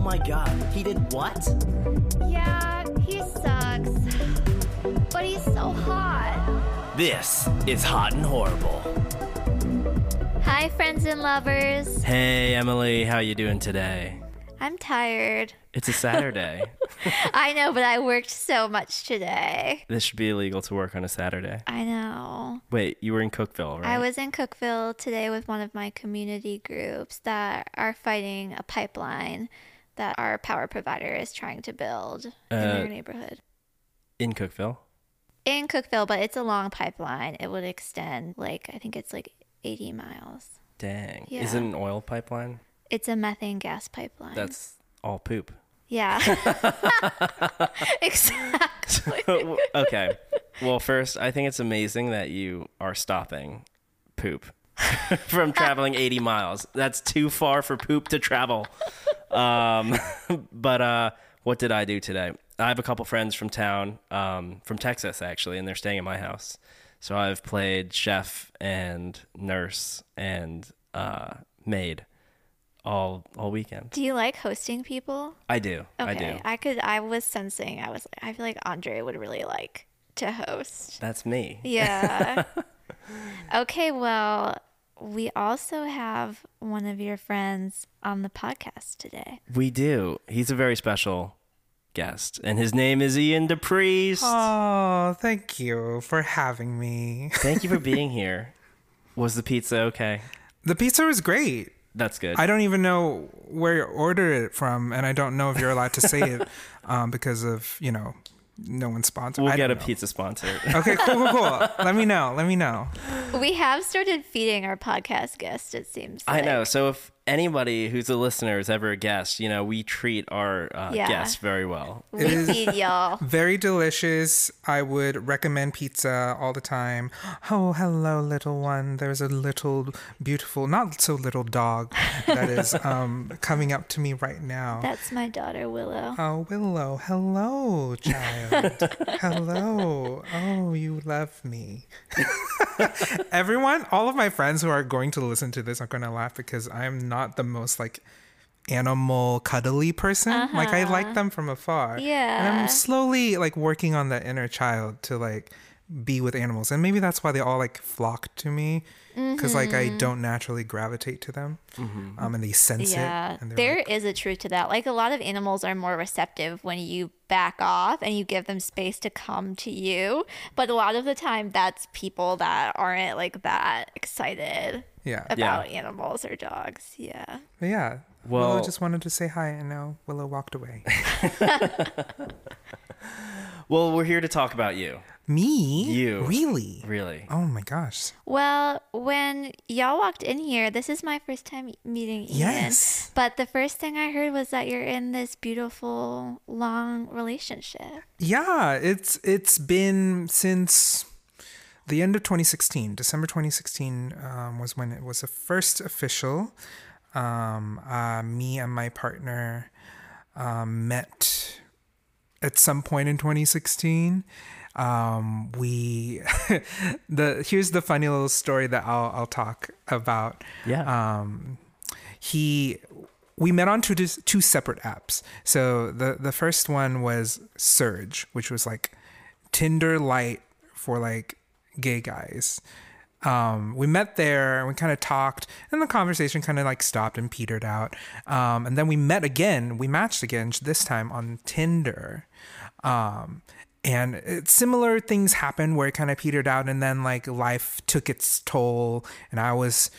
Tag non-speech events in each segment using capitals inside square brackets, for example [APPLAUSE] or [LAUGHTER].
my god, he did what? Yeah, he sucks. But he's so hot. This is Hot and Horrible. Hi, friends and lovers. Hey, Emily, how are you doing today? I'm tired. It's a Saturday. [LAUGHS] I know, but I worked so much today. this should be illegal to work on a Saturday. I know. Wait, you were in Cookeville, right? I was in Cookeville today with one of my community groups that are fighting a pipeline that our power provider is trying to build in Uh, their neighborhood. in Cookeville. In Cookeville, but it's a long pipeline. It would extend like I think it's like 80 miles. Dang. Yeah. Is it an oil pipeline? It's a methane gas pipeline. That's all poop. yeah. [LAUGHS] [LAUGHS] exactly. [LAUGHS] okay. Well, first, I think it's amazing that you are stopping poop from traveling 80 miles. That's too far for poop to travel. Um, [LAUGHS] but uh, what did I do today? I have a couple friends from town, um, from Texas actually, and they're staying at my house. So I've played chef and nurse and uh, maid all all weekend. Do you like hosting people? I do. I do. Okay. I could I was sensing I was I feel like Andrei would really like to host. That's me. Yeah. [LAUGHS] okay, well, we also have one of your friends on the podcast today. We do. He's a very special guest, and his name is Ian DePriest. Oh, thank you for having me. Thank you for being [LAUGHS] here. Was the pizza okay? The pizza was great. That's good. I don't even know where you ordered it from, and I don't know if you're allowed to say it [LAUGHS] um, because of you know no one's sponsored. we'll I get a know. pizza sponsor. [LAUGHS] Okay, cool, cool, cool. Let me know. Let me know. We have started feeding our podcast guests, it seems. I like. know. So if anybody who's a listener is ever a guest, you know, we treat our uh, Yeah. guests very well. We is- feed y'all. Very delicious. I would recommend pizza all the time. Oh, hello, little one. There's a little beautiful, not so little dog that is [LAUGHS] um, coming up to me right now. That's my daughter Willow. Oh, Willow. Hello, child. [LAUGHS] hello. Oh, you love me. [LAUGHS] Everyone, all of my friends who are going to listen to this are going to laugh because I'm not the most like animal cuddly person. Like I like uh-huh. them from afar. Yeah. And. I'm slowly like working on that inner child to like be with animals. And maybe that's why they all like flock to me because like I don't naturally gravitate to them. Um, and they sense Yeah, it. And they're there like, is a truth to that. Like a lot of animals are more receptive when you back off and you give them space to come to you. But a lot of the time, that's people that aren't like that excited yeah. about animals or dogs. Yeah. But yeah. Willow just wanted to say hi, and now Willow walked away. [LAUGHS] [LAUGHS] Well, we're here to talk about you. Me? You. Really? Really. Oh my gosh. Well, when y'all walked in here, this is my first time meeting Ian. Yes. But the first thing I heard was that you're in this beautiful long relationship. Yeah, it's it's been since the end of 2016. December 2016 um, was when it was the first official. Um, uh, me and my partner um, met at some point in 2016. Um, we [LAUGHS] the here's the funny little story that I'll I'll talk about. Yeah. Um, he we met on two two separate apps. So the the first one was Surge, which was like Tinder light for like gay guys. Um, we met there and we kind of talked, and the conversation kind of like stopped and petered out. Um, and then we met again. We matched again this time on Tinder. Um, and it, similar things happened where it kind of petered out, and then like life took its toll, and I was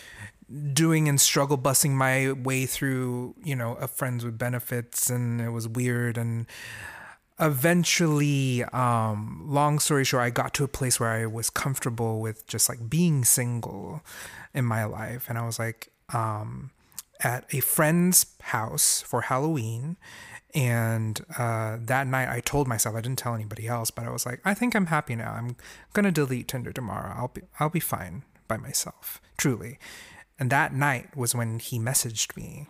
doing and struggle busting my way through, you know, a friends with benefits, and it was weird. And eventually, um, long story short, I got to a place where I was comfortable with just like being single in my life, and I was like, um, at a friend's house for Halloween. And uh, that night, I told myself I didn't tell anybody else, but I was like, I think I'm happy now. I'm gonna delete Tinder tomorrow. I'll be I'll be fine by myself, truly. And that night was when he messaged me,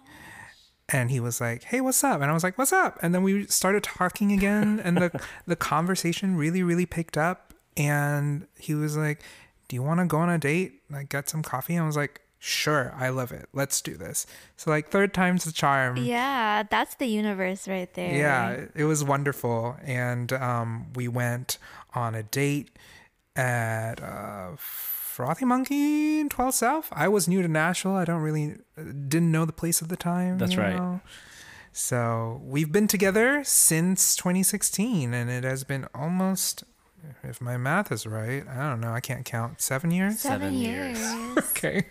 and he was like, "Hey, what's up?" And I was like, "What's up?" And then we started talking again, and the [LAUGHS] the conversation really really picked up. And he was like, "Do you want to go on a date? Like, get some coffee?" And I was like, sure, I love it. Let's do this. So like third time's the charm. Yeah, that's the universe right there. Yeah, it was wonderful, and um, we went on a date at uh, Frothy Monkey in 12 South. I was new to Nashville. I don't really uh, didn't know the place at the time. That's right. know? So we've been together since 2016, and it has been almost, if my math is right, I don't know, I can't count, seven years. Seven, Seven years. years. [LAUGHS] Okay.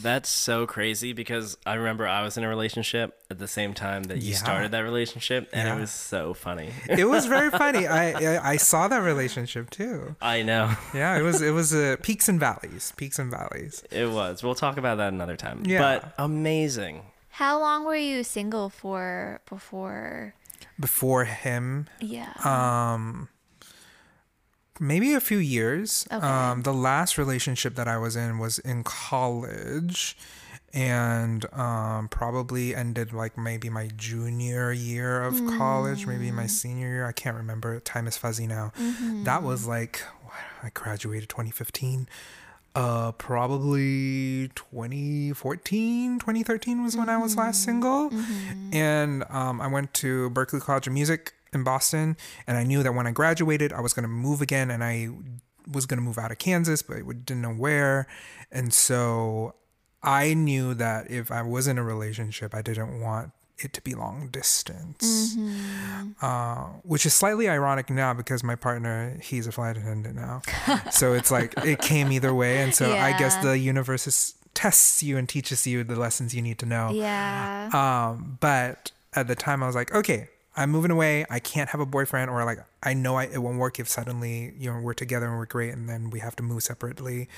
That's so crazy because I remember I was in a relationship at the same time that you Yeah. started that relationship, and Yeah. it was so funny. It was very [LAUGHS] funny. I, I I saw that relationship too. I know Yeah, it was it was uh, [LAUGHS] peaks and valleys, peaks and valleys. it was. We'll talk about that another time. Yeah. But amazing. How long were you single for before? Before him, Yeah. um maybe a few years. Okay. um the last relationship that i was in was in college and um probably ended like maybe my junior year of college maybe my senior year. I can't remember. Time is fuzzy now. That was like i graduated 2015 uh probably 2014 2013 was when i was last single. And um, i went to Berklee college of music in boston and i knew that when i graduated i was going to move again and i was going to move out of kansas but i didn't know where. And so i knew that if i was in a relationship i didn't want it to be long distance. Uh, which is slightly ironic now because my partner he's a flight attendant now. [LAUGHS] So it's like it came either way and so i guess the universe is, tests you and teaches you the lessons you need to know. Yeah. um, but at the time, I was like, okay, I'm moving away. I can't have a boyfriend, or like, I know I, it won't work if suddenly, you know, we're together and we're great, and then we have to move separately.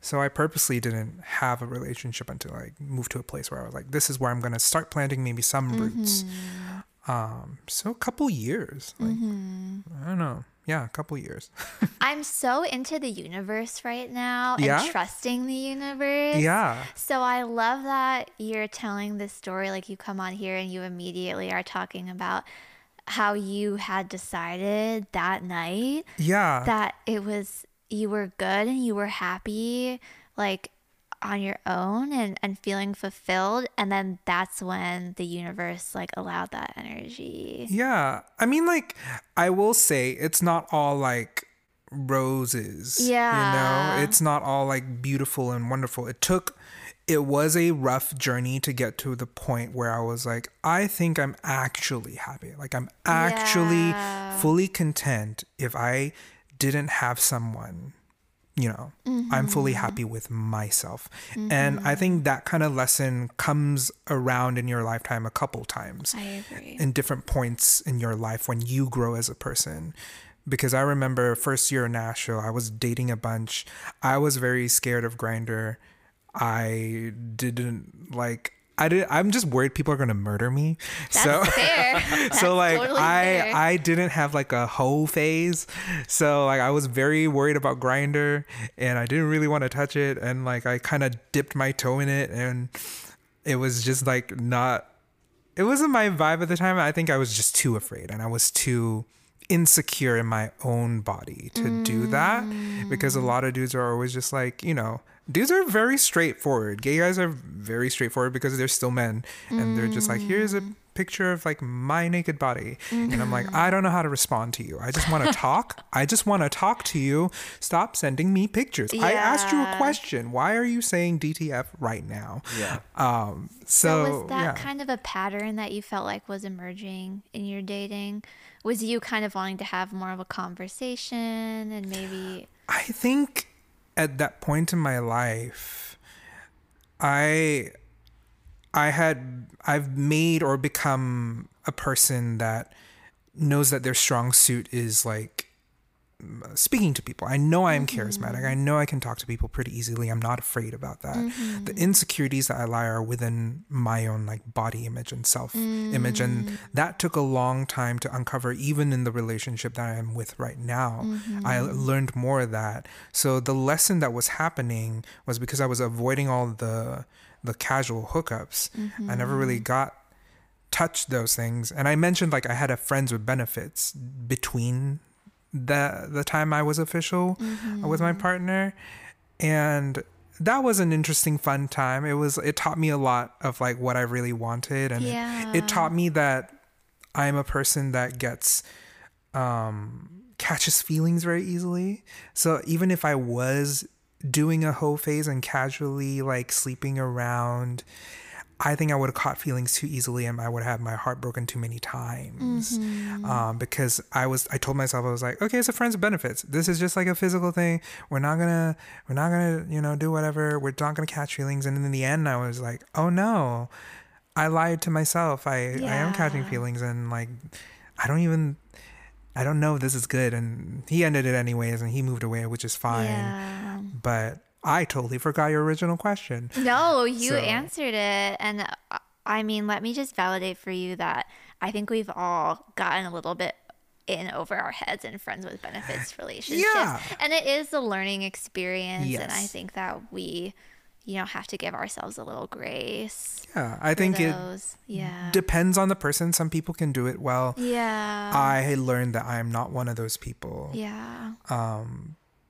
So I purposely didn't have a relationship until I moved to a place where I was like, this is where I'm going to start planting maybe some roots. Um, so a couple years, like, I don't know. Yeah, a couple years. [LAUGHS] I'm so into the universe right now Yeah? and trusting the universe. yeah. So I love that you're telling this story. Like you come on here and you immediately are talking about how you had decided that night Yeah. that it was you were good and you were happy like on your own and, and feeling fulfilled and then that's when the universe like allowed that energy Yeah. I mean, like, I will say it's not all like roses. Yeah. You know, it's not all like beautiful and wonderful. It took, it was a rough journey to get to the point where I was like, I think I'm actually happy. Like, I'm actually Yeah. fully content if I didn't have someone you know i'm fully mm-hmm. happy with myself and i mm-hmm. think that kind of lesson comes around in your lifetime a couple times i agree in different points in your life when you grow as a person. Because I remember first year in Nashville, I was dating a bunch. I was very scared of Grindr. I didn't like. I did. I'm just worried people are gonna murder me. that's so fair [LAUGHS] That's so like totally I fair. I didn't have like a hoe phase. So like I was very worried about Grindr, and I didn't really want to touch it. And like I kind of dipped my toe in it, and it was just like not it wasn't my vibe at the time. I think I was just too afraid and I was too insecure in my own body to do that because a mm. lot of dudes are always just like, you know, dudes are very straightforward. Gay guys are very straightforward because they're still men and they're just like, here's a picture of like my naked body. And I'm like, I don't know how to respond to you. I just want to [LAUGHS] talk. I just want to talk to you. Stop sending me pictures. I asked you a question. Why are you saying DTF right now? Yeah. Um, So, so, was that yeah. kind of a pattern that you felt like was emerging in your dating? Was you kind of wanting to have more of a conversation and maybe I think at that point in my life, I I had I've made or become a person that knows that their strong suit is like speaking to people. I know I am mm-hmm. charismatic. I know I can talk to people pretty easily. I'm not afraid about that. Mm-hmm. The insecurities that I lie are within my own like body image and self image and mm. that took a long time to uncover even in the relationship that I'm with right now. I mm-hmm. learned more of that. So the lesson that was happening was because I was avoiding all the the casual hookups. I never really got touched those things. And I mentioned like I had a friends with benefits between the the time I was official with my partner, and that was an interesting fun time. It was it taught me a lot of like what I really wanted and it- Yeah. it, taught me that I'm a person that gets um catches feelings very easily. So even if I was doing a hoe phase and casually like sleeping around, I think I would have caught feelings too easily and I would have my heart broken too many times. Um, because I was, I told myself, I was like, okay, it's a friends with benefits. This is just like a physical thing. We're not gonna, we're not gonna, you know, do whatever. We're not gonna catch feelings. And in the end, I was like, oh no, I lied to myself. I, I am catching feelings and like, I don't even, I don't know if this is good. And he ended it anyways and he moved away, which is fine. Yeah. But I totally forgot your original question. No, you So- answered it. And uh, I mean, let me just validate for you that I think we've all gotten a little bit in over our heads in friends with benefits [SIGHS] relationships. Yeah. And it is a learning experience. And I think that we, you know, have to give ourselves a little grace. Yeah, I think it yeah. depends on the person. Some people can do it well. yeah. I learned that I am not one of those people. yeah.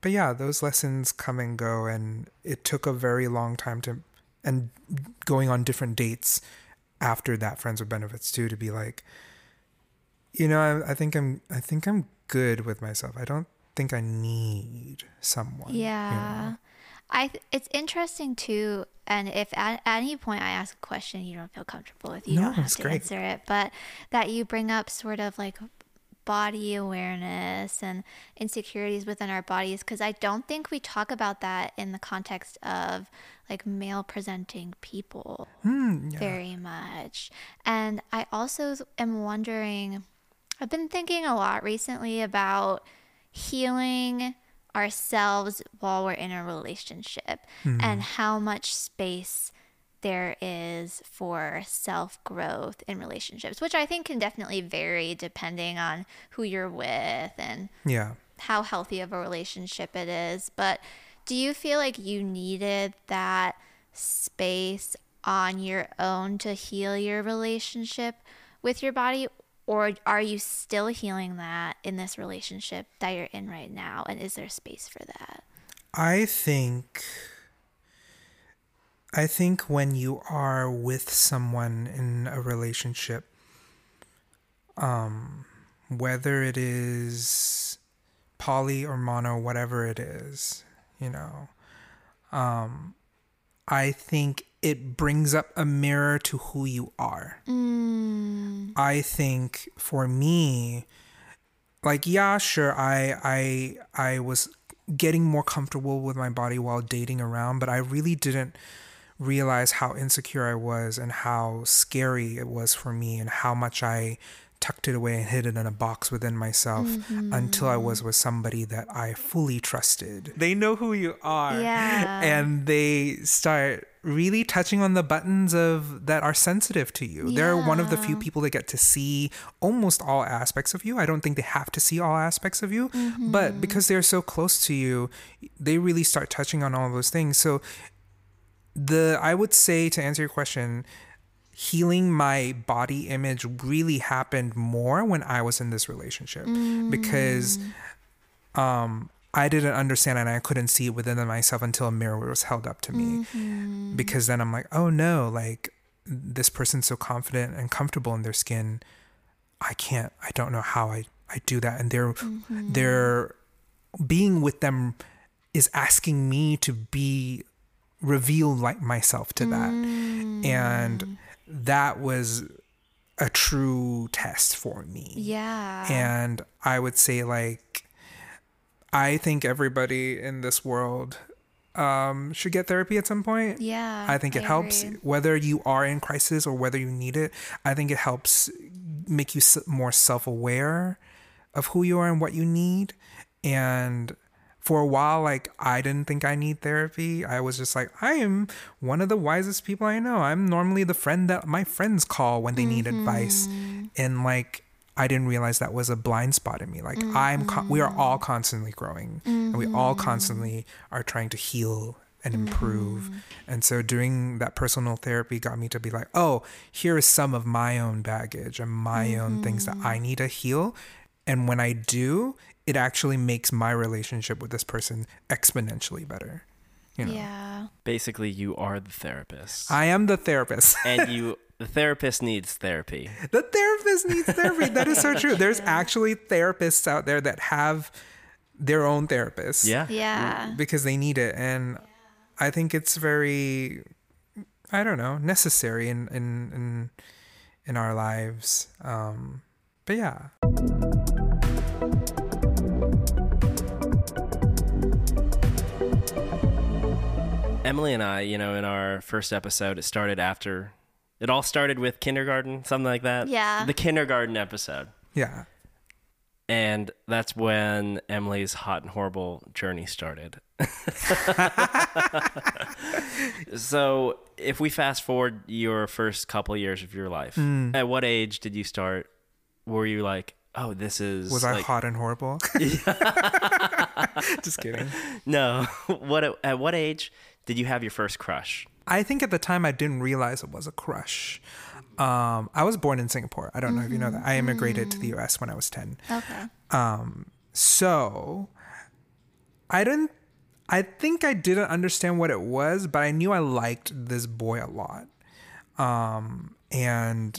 But yeah, those lessons come and go, and it took a very long time to, and going on different dates after that, friends with benefits too, to be like, you know, I, I think I'm, I think I'm good with myself. I don't think I need someone. you Yeah. know? I th- it's interesting too and if at, at any point I ask a question you don't feel comfortable with you No, don't have to great. answer it but that you bring up sort of like body awareness and insecurities within our bodies because I don't think we talk about that in the context of like male presenting people Hmm, yeah. very much. And I also am wondering, I've been thinking a lot recently about healing ourselves while we're in a relationship and how much space there is for self growth in relationships, which I think can definitely vary depending on who you're with and Yeah. how healthy of a relationship it is. But do you feel like you needed that space on your own to heal your relationship with your body? Or are you still healing that in this relationship that you're in right now? And is there space for that? I think I think when you are with someone in a relationship um whether it is poly or mono whatever it is, you know. Um I think it brings up a mirror to who you are. I think for me, like yeah sure i i i was getting more comfortable with my body while dating around but i really didn't realize how insecure i was and how scary it was for me and how much i tucked it away and hid it in a box within myself until i was with somebody that i fully trusted they know who you are Yeah. and they start really touching on the buttons of that are sensitive to you they're one of the few people that get to see almost all aspects of you. I don't think they have to see all aspects of you, Mm-hmm. but because they're so close to you, they really start touching on all those things. So the I would say to answer your question, healing my body image really happened more when I was in this relationship mm. because um I didn't understand and I couldn't see it within myself until a mirror was held up to me. Mm-hmm. Because then I'm like, oh no, like this person's so confident and comfortable in their skin. I can't I don't know how I, I do that. And they're mm-hmm. they're being with them is asking me to be reveal like myself to that. And that was a true test for me. Yeah. And I would say like I think everybody in this world um should get therapy at some point. yeah. I think it helps agree. whether you are in crisis or whether you need it. I think it helps make you more self-aware of who you are and what you need. And for a while, like I didn't think I need therapy. I was just like, I am one of the wisest people I know. I'm normally the friend that my friends call when they need advice, mm-hmm. and like I didn't realize that was a blind spot in me. Like I'm, con- we are all mm-hmm. constantly growing, and we all mm-hmm. constantly are trying to heal and improve. And so doing that personal therapy got me to be like, oh, here is some of my own baggage and my own things that I need to heal. And when I do, it actually makes my relationship with this person exponentially better. You know, Yeah. Basically, you are the therapist, I am the therapist. and [LAUGHS] you the therapist needs therapy. the therapist needs therapy. That is so true. There's actually therapists out there that have their own therapists. Yeah. Yeah. because they need it and i think it's very i don't know necessary in in in, in our lives um but yeah Emily and I, you know, in our first episode, it started after. It all started with kindergarten, something like that. Yeah. The kindergarten episode. yeah And that's when Emily's hot and horrible journey started. [LAUGHS] so, if we fast forward your first couple years of your life, Hmm. at what age did you start? Were you like, oh, this is. was i hot and horrible [LAUGHS] [LAUGHS] just kidding No. what? At what age did you have your first crush? i think at the time i didn't realize it was a crush um i was born in singapore i don't know if you know that i immigrated to the us when i was 10 Okay. So I didn't I think I didn't understand what it was, but I knew I liked this boy a lot. Um and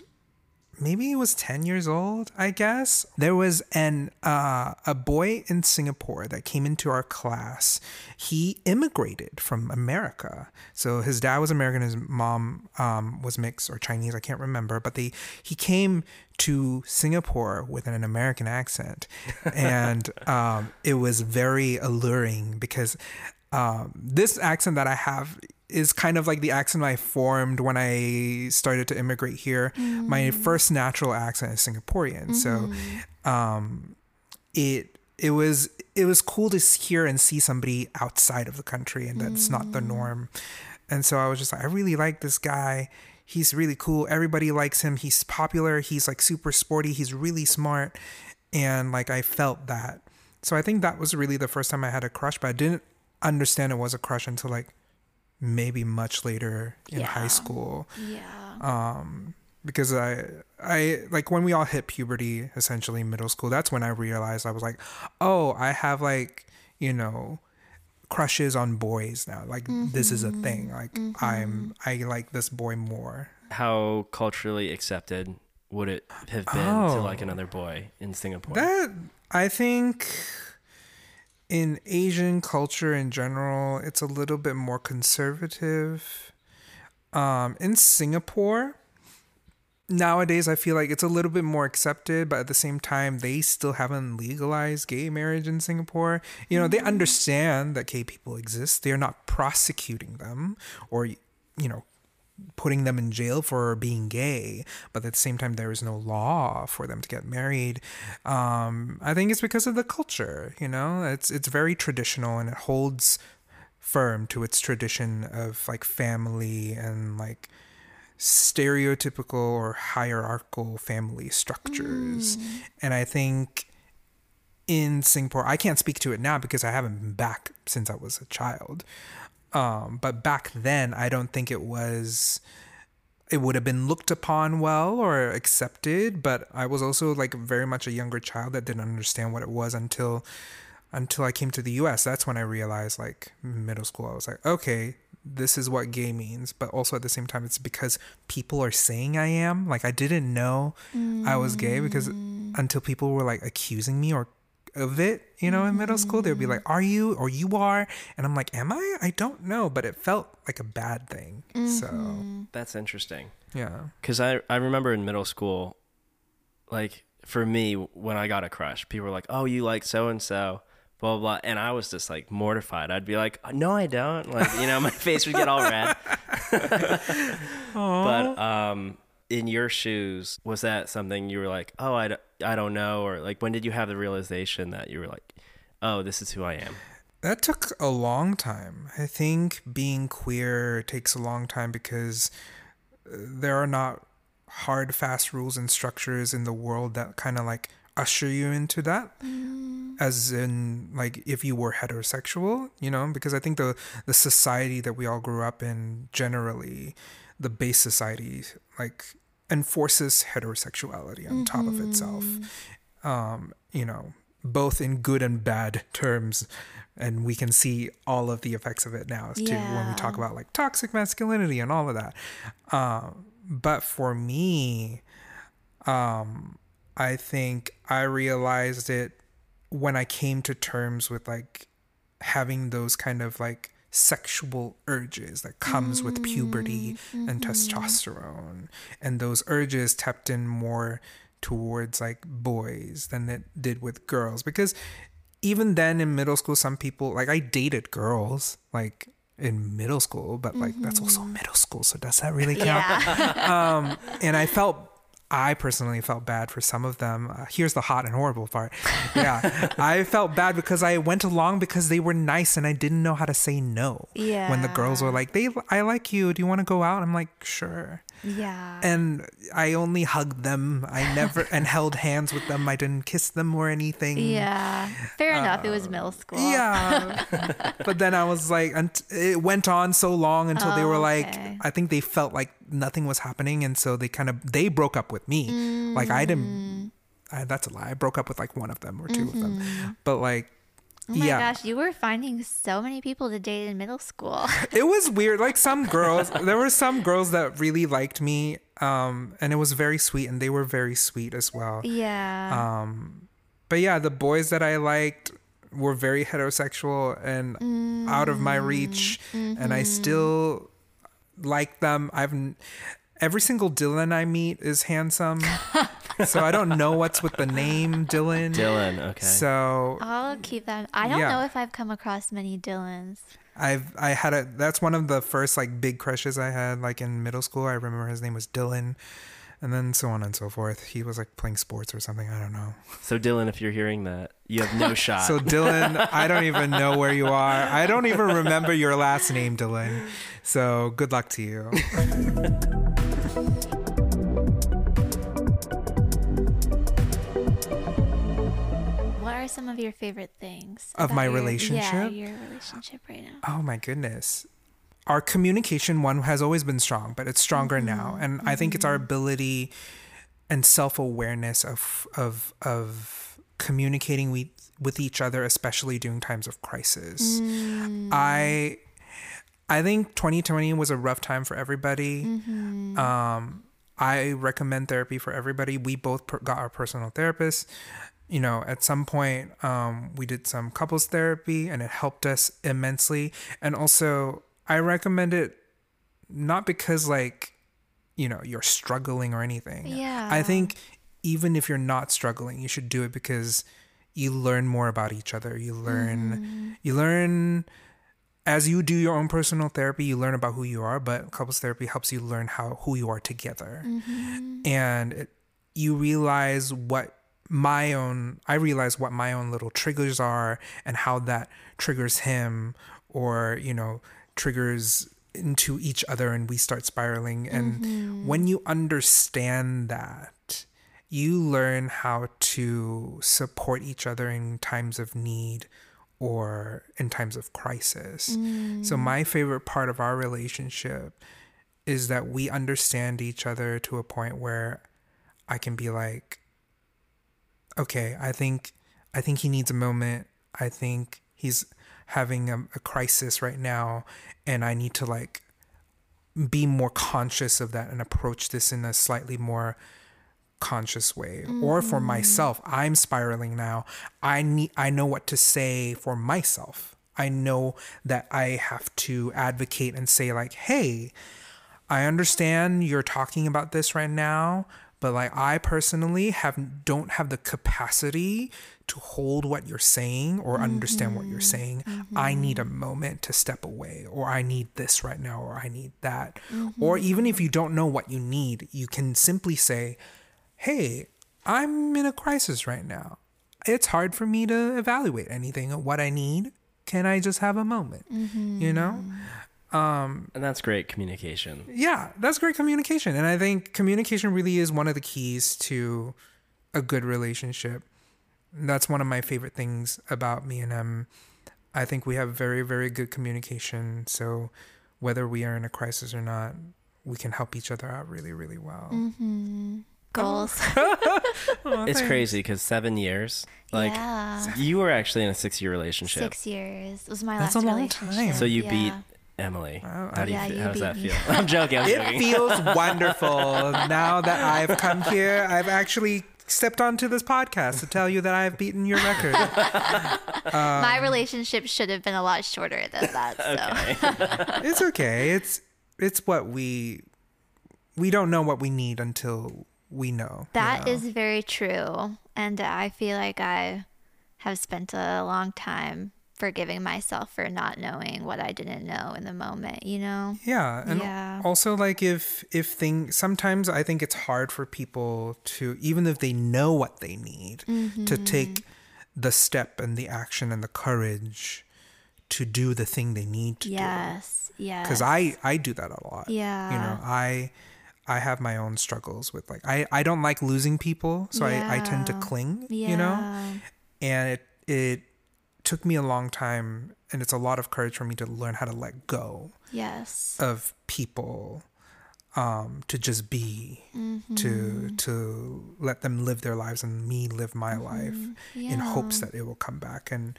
maybe he was 10 years old, I guess. There was an uh, a boy in Singapore that came into our class. He immigrated from America. So his dad was American, his mom um, was mixed or Chinese, I can't remember, but they he came to Singapore with an American accent. And [LAUGHS] um, it was very alluring because um, this accent that I have is kind of like the accent I formed when I started to immigrate here. My mm. first natural accent is Singaporean, so mm-hmm. um, it it was it was cool to hear and see somebody outside of the country, and that's not the mm. norm. And so I was just like, I really like this guy. He's really cool. Everybody likes him. He's popular. He's like super sporty. He's really smart, and like I felt that. So I think that was really the first time I had a crush, but I didn't understand it was a crush until like maybe much later in high school. Yeah. Um, because I I like when we all hit puberty essentially middle school that's when I realized I was like oh I have like you know crushes on boys now. Like this is a thing. Like I'm I like this boy more. How culturally accepted would it have been to Oh. like another boy in Singapore? that I think in Asian culture in general it's a little bit more conservative um in Singapore nowadays I feel like it's a little bit more accepted, but at the same time, they still haven't legalized gay marriage in Singapore. You know, they understand that gay people exist. They're not prosecuting them or, you know, putting them in jail for being gay, but at the same time, there is no law for them to get married. Um, I think it's because of the culture. You know, it's it's very traditional and it holds firm to its tradition of like family and like stereotypical or hierarchical family structures. And I think in Singapore, I can't speak to it now because I haven't been back since I was a child. Um, but back then, I don't think it was. It would have been looked upon well or accepted, but I was also like very much a younger child that didn't understand what it was until until I came to the US. That's when I realized like middle school I was like, okay, this is what gay means, but also at the same time it's because people are saying I am. Like I didn't know I was gay because until people were like accusing me or of it, you know, in middle school, they would be like, "Are you?" or "You are," and I'm like, "Am I?" I don't know, but it felt like a bad thing. So That's interesting. yeah, Because I, I remember in middle school, like for me, when I got a crush, people were like, oh, you like so and so, blah, blah, blah. And I was just like mortified. I'd be like, no, I don't. Like, you know, my [LAUGHS] face would get all red. [LAUGHS] [LAUGHS] but um, in your shoes, was that something you were like, oh, I, d- I don't know? Or like, when did you have the realization that you were like, oh, this is who I am? That took a long time. I think being queer takes a long time because uh, there are not hard, fast rules and structures in the world that kind of like usher you into that. As in, like, if you were heterosexual, you know, because I think the the society that we all grew up in generally, the base society, like, enforces heterosexuality on top of itself. Um, you know, both in good and bad terms and we can see all of the effects of it now too when we talk about like toxic masculinity and all of that. Um, but for me um, i think i realized it when i came to terms with like having those kind of like sexual urges that comes with puberty mm, mm-hmm. and testosterone. And those urges tapped in more towards like boys than it did with girls. Because even then in middle school some people like i dated girls like in middle school but like that's also mm-hmm. middle school so does that really count? Yeah. um, and I felt, I personally felt bad for some of them. Uh, here's the hot and horrible part. Yeah, [LAUGHS] I felt bad because I went along because they were nice and I didn't know how to say no. Yeah. When the girls were like, "They, I like you. Do you want to go out?" I'm like, "Sure." Yeah. And I only hugged them. I never and [LAUGHS] held hands with them. I didn't kiss them or anything. yeah. Fair enough. It was middle school. Yeah. [LAUGHS] but then I was like, and it went on so long until they Oh, were like, okay. I think they felt like nothing was happening. And so they kind of, they broke up with me. Like I Mm. didn't, I, that's a lie. I broke up with like one of them or 2 of them. But like, Oh my yeah, gosh, you were finding so many people to date in middle school. [LAUGHS] it was weird. Like some girls, there were some girls that really liked me. Um, and it was very sweet and they were very sweet as well. yeah. Um, but yeah, the boys that I liked were very heterosexual and out of my reach, and I still like them. I've n- every single Dylan I meet is handsome, [LAUGHS] so I don't know what's with the name Dylan. Dylan. Okay. So I'll keep that. I don't yeah. know if I've come across many Dylans. I've I had a that's one of the first like big crushes I had like in middle school. I remember his name was Dylan. And then so on and so forth. He was like playing sports or something. I don't know. so Dylan, if you're hearing that, you have no [LAUGHS] shot. So Dylan, I don't even know where you are. I don't even remember your last name, Dylan. So good luck to you. [LAUGHS] some of your favorite things Of my your- Yeah, relationship? your relationship right now. Oh my goodness. Our communication one has always been strong, but it's stronger mm-hmm. now. And I think it's our mm-hmm. ability and self-awareness of of of communicating with with each other, especially during times of crisis. I mm. I think 2020 was a rough time for everybody. Mm-hmm. Um, I recommend therapy for everybody. We both per- got our personal therapists. You know, at some point, um, we did some couples therapy and it helped us immensely. And also, I recommend it not because, like, you know, you're struggling or anything. Yeah. I think even if you're not struggling, you should do it because you learn more about each other. You learn, you learn as you do your own personal therapy, you learn about who you are, but couples therapy helps you learn how who you are together. And it, you realize what my own I realize what my own little triggers are and how that triggers him or, you know, triggers into each other and we start spiraling. And mm-hmm. when you understand that you learn how to support each other in times of need or in times of crisis. So, mm. my favorite part of our relationship is that we understand each other to a point where I can be like, okay, I think, I think he needs a moment. I think he's having a, a crisis right now, and I need to like be more conscious of that and approach this in a slightly more conscious way. Or for mm. myself i'm spiraling now. I need i know what to say for myself. I know that i have to advocate and say like hey i understand you're talking about this right now but like i personally have don't have the capacity to hold what you're saying or understand what you're mm-hmm. saying i mm-hmm. need a moment to step away or i need this right now or i need that or mm-hmm. even if you don't know what you need you can simply say hey, I'm in a crisis right now. It's hard for me to evaluate anything what I need. Can I just have a moment? You know? Um, and that's great communication. Yeah, that's great communication. And I think communication really is one of the keys to a good relationship. That's one of my favorite things about me and him. I think we have very, very good communication. So whether we are in a crisis or not, we can help each other out really, really well. Mm-hmm. Goals. [LAUGHS] Oh, it's crazy because seven years. Like Yeah. you were actually in a six-year relationship. Six years it was my That's last a long relationship. time. So you Yeah. beat Emily. Oh, oh, how do you Yeah, feel? you How does that beat me. feel? [LAUGHS] I'm joking. I'm It joking. feels [LAUGHS] wonderful now that I've come here. I've actually stepped onto this podcast to tell you that I've beaten your record. [LAUGHS] Um, my relationship should have been a lot shorter than that. So it's okay. It's it's what we we don't know what we need until we know. you know? is very true. And I feel like I have spent a long time forgiving myself for not knowing what I didn't know in the moment, you know? Yeah, and Yeah. also like if if things sometimes I think it's hard for people to even if they know what they need to Mm-hmm. take the step and the action and the courage to do the thing they need to do. Yes. Yes. Cuz I I do that a lot. Yeah. You know, I I have my own struggles with like I I don't like losing people, so I I tend to cling, yeah. you know? and it it took me a long time and it's a lot of courage for me to learn how to let go Yes. of people um to just be Mm-hmm. to to let them live their lives and me live my life in hopes that it will come back and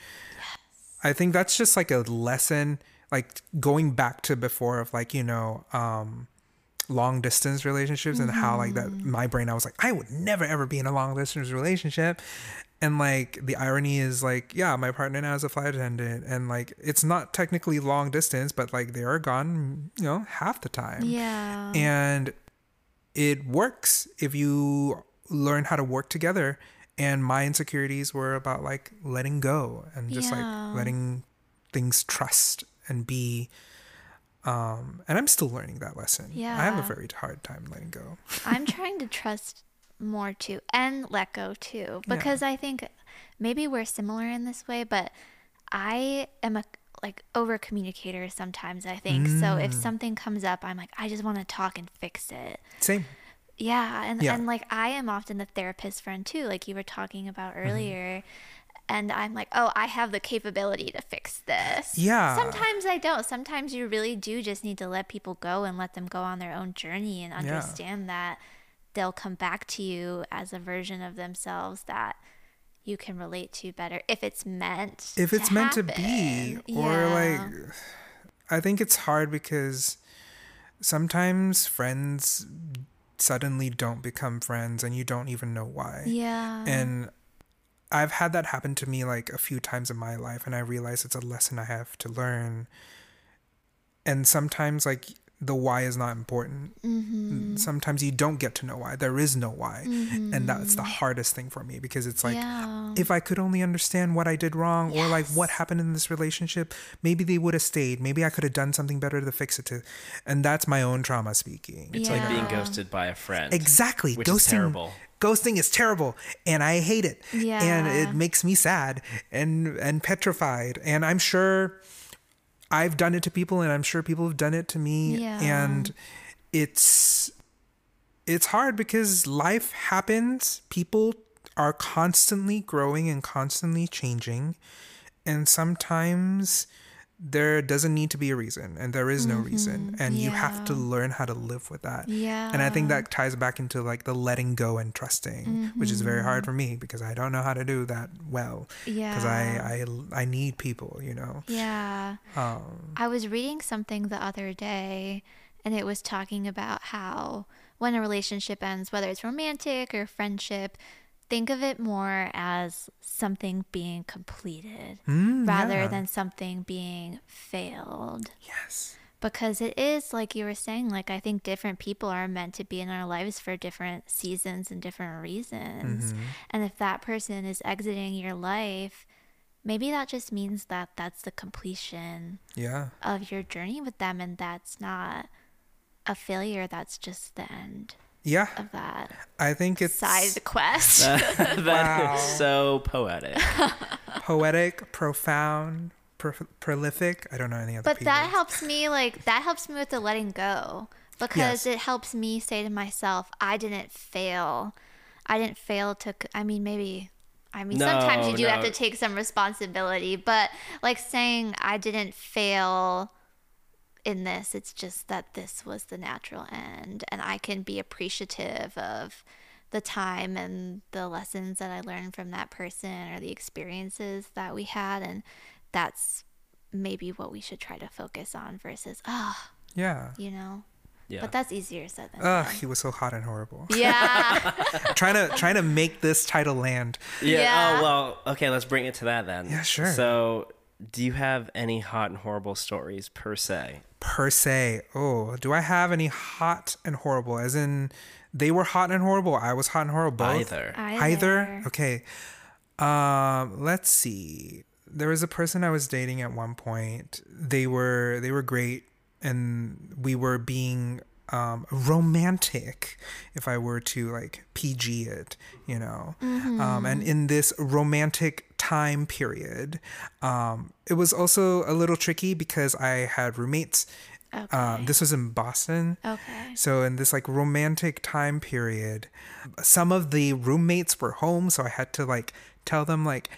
i think that's just like a lesson like going back to before of like you know um long distance relationships and how like that Mm-hmm. my brain I was like I would never ever be in a long distance relationship and like the irony is like yeah my partner now is a flight attendant and like it's not technically long distance but like they are gone you know half the time Yeah. and it works if you learn how to work together and my insecurities were about like letting go and just Yeah. like letting things trust and be um and i'm still learning that lesson Yeah. i have a very hard time letting go I'm [LAUGHS] trying to trust more too and let go too because I think maybe we're similar in this way, but I am a like over communicator sometimes I think. So if Mm. something comes up, I'm like I just want to talk and fix it. same Yeah, and Yeah. and like I am often the therapist friend too, like you were talking about Mm-hmm. earlier. And I'm like, oh, I have the capability to fix this. Yeah. Sometimes I don't. Sometimes you really do just need to let people go and let them go on their own journey and understand that they'll come back to you as a version of themselves that you can relate to better if it's meant. if it's meant to be or Yeah. like i think it's hard because sometimes friends suddenly don't become friends and you don't even know why Yeah. and i've had that happen to me like a few times in my life and i realize it's a lesson i have to learn and sometimes like the why is not important Mm-hmm. sometimes you don't get to know why there is no why and that's the hardest thing for me because it's like yeah. if I could only understand what I did wrong or like what happened in this relationship, maybe they would have stayed. Maybe I could have done something better to fix it to. And that's my own trauma speaking. It's like being ghosted by a friend. Exactly. Which ghosting. is terrible. Ghosting is terrible and I hate it. Yeah. And it makes me sad and and petrified. And I'm sure I've done it to people and I'm sure people have done it to me Yeah. and it's it's hard because life happens. People are constantly growing and constantly changing. And sometimes there doesn't need to be a reason and there is no reason. And you have to Mm-hmm. Learn how to live with that. Yeah. And I think that ties back into like the letting go and trusting, which is very hard for me because I don't know how to do that well. yeah Because I, I I need people, you know. Yeah. Um, I was reading something the other day and it was talking about how when a relationship ends, whether it's romantic or friendship, think of it more as something being completed Mm, rather yeah. than something being failed. yes. Because it is, like you were saying, like I think different people are meant to be in our lives for different seasons and different reasons. Mm-hmm. And if that person is exiting your life, maybe that just means that that's the completion Yeah. of your journey with them and that's not a failure that's just the end Yeah. of that I think it's side [LAUGHS] quest [LAUGHS] That is Wow. so poetic. [LAUGHS] poetic, profound, pro- prolific. I don't know any other. but P that words. helps me like that helps me with the letting go because Yes. it helps me say to myself i didn't fail i didn't fail to i mean maybe i mean sometimes you No, do have to take some responsibility but like saying i didn't fail in this it's just that this was the natural end and i can be appreciative of the time and the lessons that I learned from that person or the experiences that we had. And that's maybe what we should try to focus on versus, ah, Yeah. you know? Yeah. But that's easier said than Ugh, done. he was so hot and horrible. Yeah. [LAUGHS] trying to trying to make this title land. Yeah. Yeah. Oh well. Okay. Let's bring it to that then. Yeah, sure. So, do you have any hot and horrible stories per se? Per se. Oh, do I have any hot and horrible? As in, they were hot and horrible. I was hot and horrible. Both. Either. Either. Okay. Um. Let's see. There was a person I was dating at one point. They were they were great, and we were being um, romantic. If I were to like PG it, you know. Um, and in this romantic time period, um, it was also a little tricky because I had roommates. Okay. Um, this was in Boston. okay. So in this like romantic time period, some of the roommates were home, so I had to like tell them like,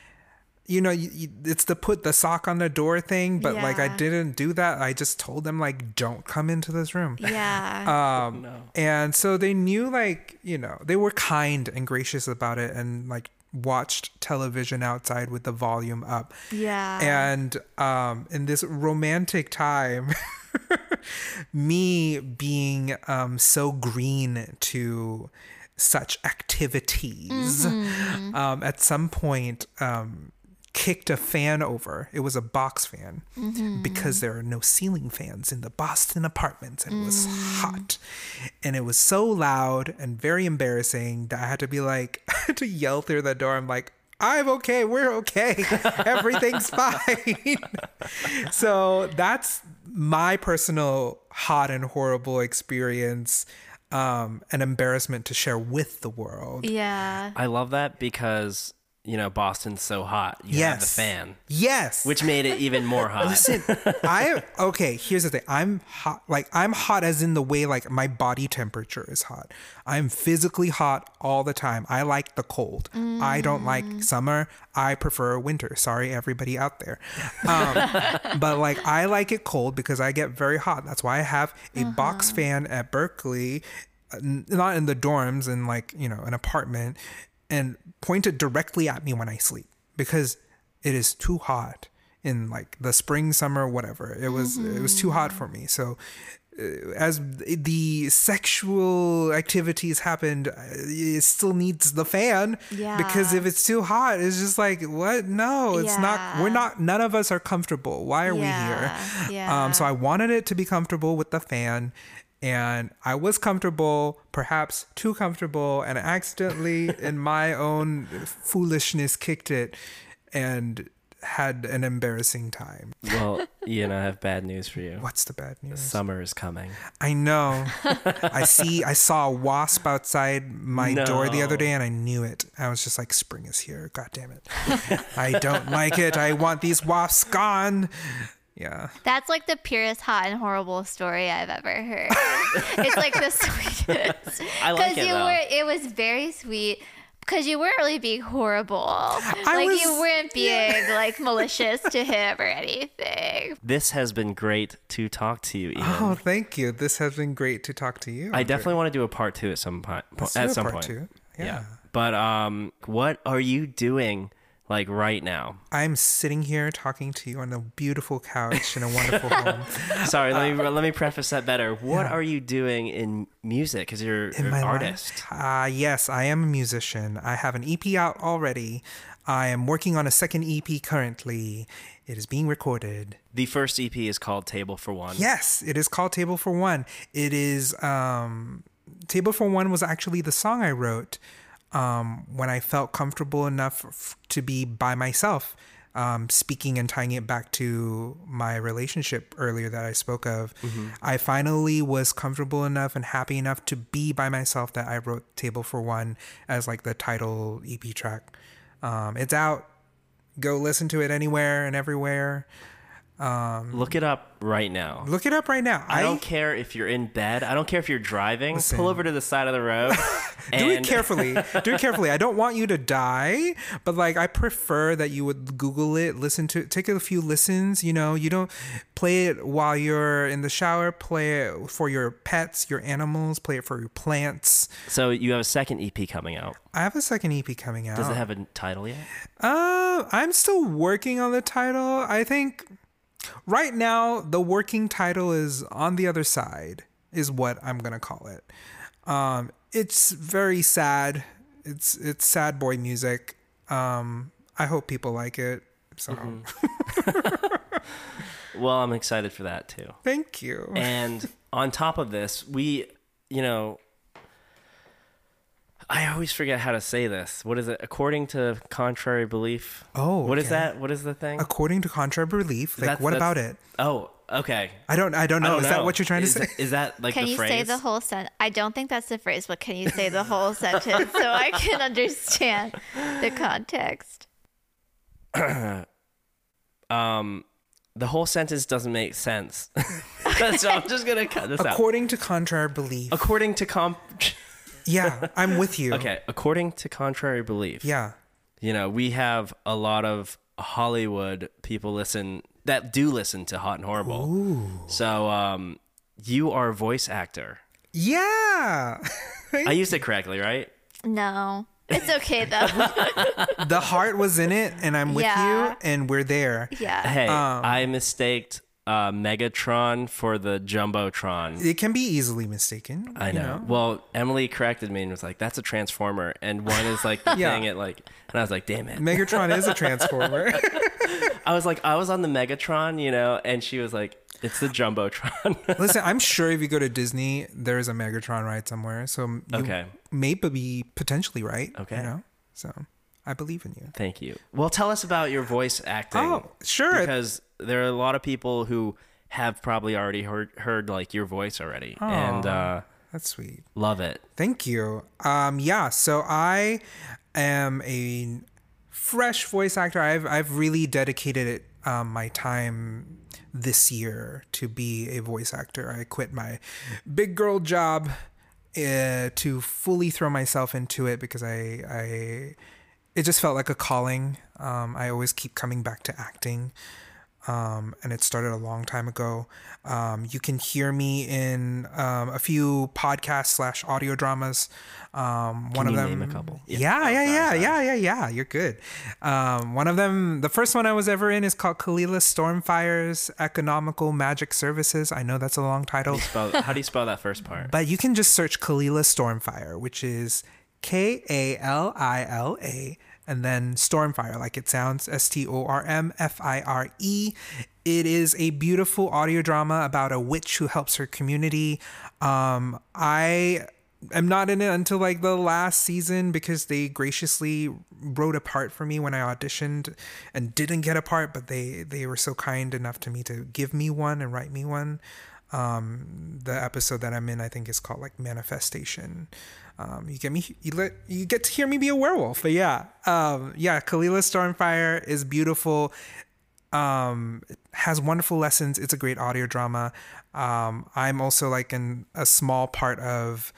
you know, you, you, it's the put the sock on the door thing, but like I didn't do that. I just told them like, don't come into this room. Yeah. Um, No. and so they knew like you know they were kind and gracious about it and like watched television outside with the volume up yeah. and um, in this romantic time, [LAUGHS] me being um, so green to such activities, um, at some point um, kicked a fan over. It was a box fan because there are no ceiling fans in the Boston apartments, and it was hot, and it was so loud and very embarrassing that I had to be like, [LAUGHS] I had to yell through the door. I'm like. I'm okay. We're okay. [LAUGHS] Everything's fine. [LAUGHS] so that's my personal hot and horrible experience, um, an embarrassment to share with the world. yeah. I love that because you know Boston's so hot. You have the fan, Yes. which made it even more hot. Listen, I [LAUGHS] okay. Here's the thing. I'm hot. Like I'm hot as in the way like my body temperature is hot. I'm physically hot all the time. I like the cold. I don't like summer. I prefer winter. Sorry, everybody out there. Um, [LAUGHS] but like I like it cold because I get very hot. That's why I have a box fan at Berklee, uh, not in the dorms, in like you know an apartment, and pointed directly at me when I sleep because it is too hot in like the spring summer whatever. It was it was too hot for me. So uh, as the sexual activities happened uh, it still needs the fan because if it's too hot it's just like what? No it's not we're not none of us are comfortable. Why are Yeah, we here? Yeah. um so i wanted it to be comfortable with the fan and I was comfortable, perhaps too comfortable, and accidentally, [LAUGHS] in my own foolishness, kicked it and had an embarrassing time. well, Ian, I have bad news for you. What's the bad news? Summer is coming. I know. I [LAUGHS] see. I saw a wasp outside my door the other day, and I knew it. I was just like, "Spring is here." God damn it! I don't like it. I want these wasps gone. Yeah. That's like the purest hot and horrible story I've ever heard. [LAUGHS] it's like the sweetest. I like Because it, you though. were, it was very sweet. Because you weren't really being horrible. like you weren't [LAUGHS] being like malicious to him or anything. This has been great to talk to you, Ian. Oh, thank you. This has been great to talk to you. I definitely want to do a part two at some point. Let's at do a some part point. two. Yeah. But um, what are you doing like right now? I'm sitting here talking to you on a beautiful couch in a wonderful home. [LAUGHS] Sorry, let me let me preface that better. What are you doing in music? Because you're in an artist. Uh, yes, I am a musician. I have an EP out already. I am working on a second EP currently. It is being recorded. The first EP is called Table for One. Yes, it is called Table for One. It is um Table for One was actually the song I wrote um when I felt comfortable enough f- to be by myself. Um, speaking and tying it back to my relationship earlier that I spoke of, I finally was comfortable enough and happy enough to be by myself that I wrote Table for One as like the title EP track. Um, it's out. Go listen to it anywhere and everywhere. Look it up right now. Look it up right now. I don't care if you're in bed. I don't care if you're driving. Listen. Pull over to the side of the road. [LAUGHS] do it carefully. do it carefully. I don't want you to die, but like I prefer that you would Google it, listen to it, take a few listens. You know, you don't play it while you're in the shower. Play it for your pets, your animals. Play it for your plants. So you have a second EP coming out. I have a second EP coming out. Does it have a title yet? Uh, I'm still working on the title. I think right now the working title is on the other side is what I'm gonna call it. Um, it's very sad. It's it's sad boy music. Um, I hope people like it. So [LAUGHS] [LAUGHS] Well, I'm excited for that too. thank you. And [LAUGHS] on top of this, we, you know, I always forget how to say this. What is it? According to contrary belief. Oh, what is okay. that? What is the thing? According to contrary belief, like That's- what that's- about it? Oh, okay. I don't I don't know. I don't is that what you're trying to say? Is that like Can the you phrase? say the whole sentence? I don't think that's the phrase, but can you say the whole [LAUGHS] sentence so I can understand the context? [CLEARS THROAT] um, the whole sentence doesn't make sense. [LAUGHS] so I'm just gonna cut this out. According to contrary belief. According to com. [LAUGHS] yeah, I'm with [LAUGHS] you. Okay, according to contrary belief. Yeah. you know, we have a lot of Hollywood people listen that do listen to Hot and Horrible. Ooh. So, um, you are a voice actor. Yeah. [LAUGHS] I used it correctly, right? No. It's okay though. the heart was in it and I'm with Yeah. you and we're there. yeah. Hey, Um, I mistaked uh, Megatron for the Jumbotron. It can be easily mistaken. I you know. Well, Emily corrected me and was like, "That's a transformer," and one is like the [LAUGHS] Yeah. thing it like, and I was like, "Damn it!" Megatron is a [LAUGHS] transformer. I was like, I was on the Megatron, you know, and she was like, "It's the Jumbotron." [LAUGHS] Listen, I'm sure if you go to Disney, there's a Megatron ride somewhere. So you Okay. may be potentially right. Okay. You know? So I believe in you. Thank you. Well, tell us about your voice acting. Oh, sure. Because there are a lot of people who have probably already heard heard like your voice already and uh, That's sweet. love it. Thank you. Um, yeah, so I am a fresh voice actor. I've I've really dedicated it, um, my time this year to be a voice actor. I quit my big girl job uh, to fully throw myself into it because I I it just felt like a calling. Um, I always keep coming back to acting um, and it started a long time ago. Um, you can hear me in um, a few podcasts slash audio dramas. Um, one you of them, name a couple? Yeah, Yeah. yeah, Oh, yeah, yeah, yeah, yeah. You're good. Um, one of them, the first one I was ever in is called Kalila Stormfire's Economical Magick Services. I know that's a long title, Spell, how do you spell that first part? but you can just search Kalila Stormfire, which is K A L I L A, and then Stormfire, like it sounds S T O R M F I R E. It is a beautiful audio drama about a witch who helps her community. Um, I am not in it until like the last season because they graciously wrote a part for me when I auditioned and didn't get a part, but they they were so kind enough to me to give me one and write me one um the episode that i'm in i think is called like manifestation um you get me you let you get to hear me be a werewolf but yeah um yeah kalila stormfire is beautiful um has wonderful lessons it's a great audio drama um i'm also like in a small part of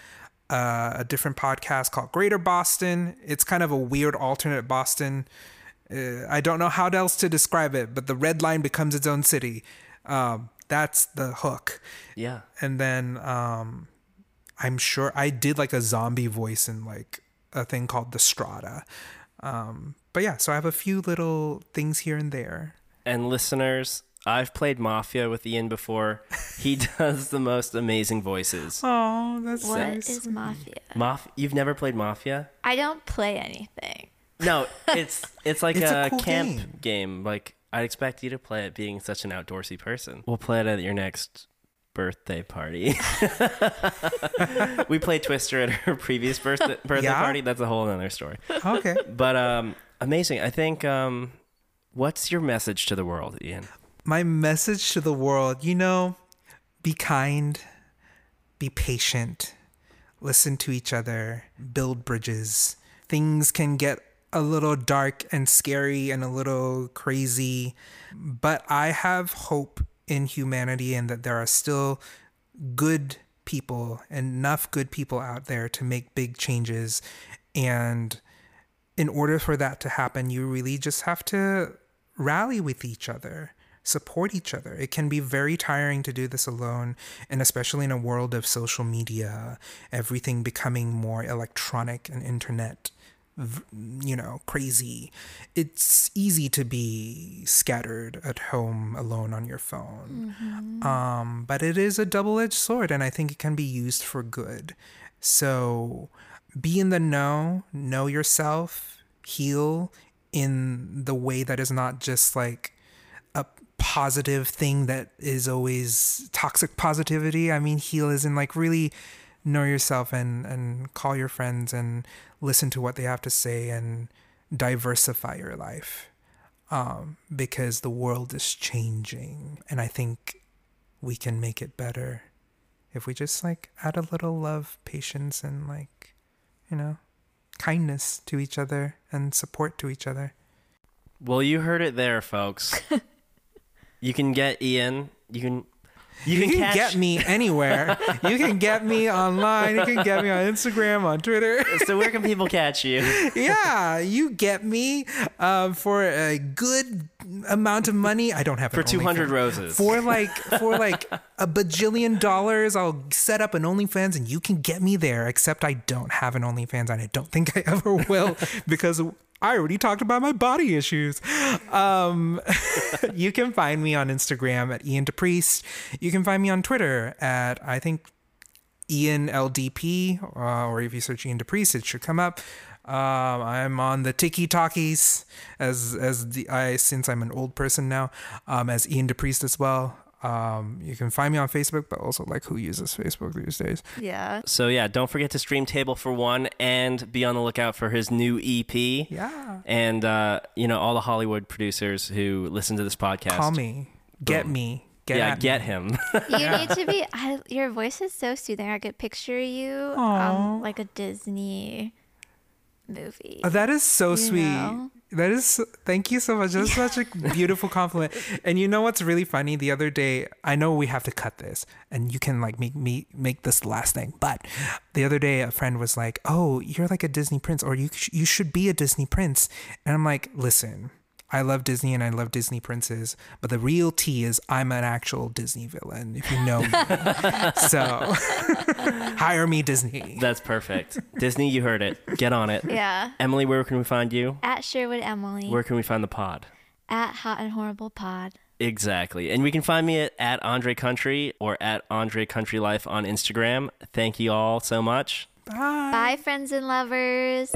uh, a different podcast called greater boston it's kind of a weird alternate boston uh, I don't know how else to describe it, but the red line becomes its own city. Um, that's the hook. yeah. And then um, I'm sure I did like a zombie voice in like a thing called the Strata. Um, but yeah, so I have a few little things here and there. And listeners, I've played Mafia with Ian before. He [LAUGHS] does the most amazing voices. Oh, that's What nice. is mafia? Maf- You've never played Mafia? I don't play anything. No, it's it's like [LAUGHS] It's a a, cool camp game. game. Like I'd expect you to play it, being such an outdoorsy person. We'll play it at your next birthday party. [LAUGHS] we played Twister at her previous birthday birthday Yeah? party. That's a whole other story. okay. But um, amazing. I think um, what's your message to the world, Ian? My message to the world, you know, be kind, be patient, listen to each other, build bridges. Things can get a little dark and scary and a little crazy, but I have hope in humanity and that there are still good people, enough good people out there to make big changes. And in order for that to happen, you really just have to rally with each other, support each other. It can be very tiring to do this alone, and especially in a world of social media, everything becoming more electronic and internet you know, crazy. It's easy to be scattered at home alone on your phone. Um, but it is a double edged sword, and I think it can be used for good. So be in the know, know yourself, heal in the way that is not just like a positive thing that is always toxic positivity. I mean, heal is in like really know yourself and and call your friends and listen to what they have to say and diversify your life um, because the world is changing and i think we can make it better if we just like add a little love patience and like you know kindness to each other and support to each other Well, you heard it there, folks. [LAUGHS] you can get Ian. You can. You you can, can catch, get me anywhere you can get me online you can get me on instagram on twitter [LAUGHS] So where can people catch you? yeah, you get me uh, for a good amount of money. I don't have For 200 roses. For like for like a bajillion dollars, I'll set up an OnlyFans and you can get me there. Except I don't have an OnlyFans and I don't think I ever will because I already talked about my body issues. Um, [LAUGHS] you can find me on Instagram at Ian DePriest. You can find me on Twitter at I think Ian LDP, uh, or if you search Ian DePriest, it should come up. Um, I'm on the Tiki Talkies as as the I since I'm an old person now, um, as Ian DePriest as well. Um, you can find me on Facebook, but also like who uses Facebook these days? Yeah. So yeah, don't forget to stream Table for One and be on the lookout for his new EP. Yeah, And uh, you know all the Hollywood producers who listen to this podcast. call me, get me, get yeah, get me. him. [LAUGHS] You need to be. I, your voice is so soothing. I could picture you um, like a Disney movie. Oh, that is so You sweet. know? That is thank you so much. That's [LAUGHS] such a beautiful compliment. And you know what's really funny? The other day, I know we have to cut this, and you can like make me make this the last thing. But the other day, a friend was like, "Oh, you're like a Disney prince, or you sh- you should be a Disney prince." And I'm like, "Listen." I love Disney and I love Disney princes, but the real tea is I'm an actual Disney villain, if you know me. [LAUGHS] so [LAUGHS] hire me, Disney. That's perfect. Disney, you heard it. Get on it. Yeah. Emily, where can we find you? At Sherwood Emily. Where can we find the pod? At Hot and Horrible Pod. Exactly. And we can find me at, at Andrei Country or at Andrei Country Life on Instagram. Thank you all so much. Bye. Bye, friends and lovers.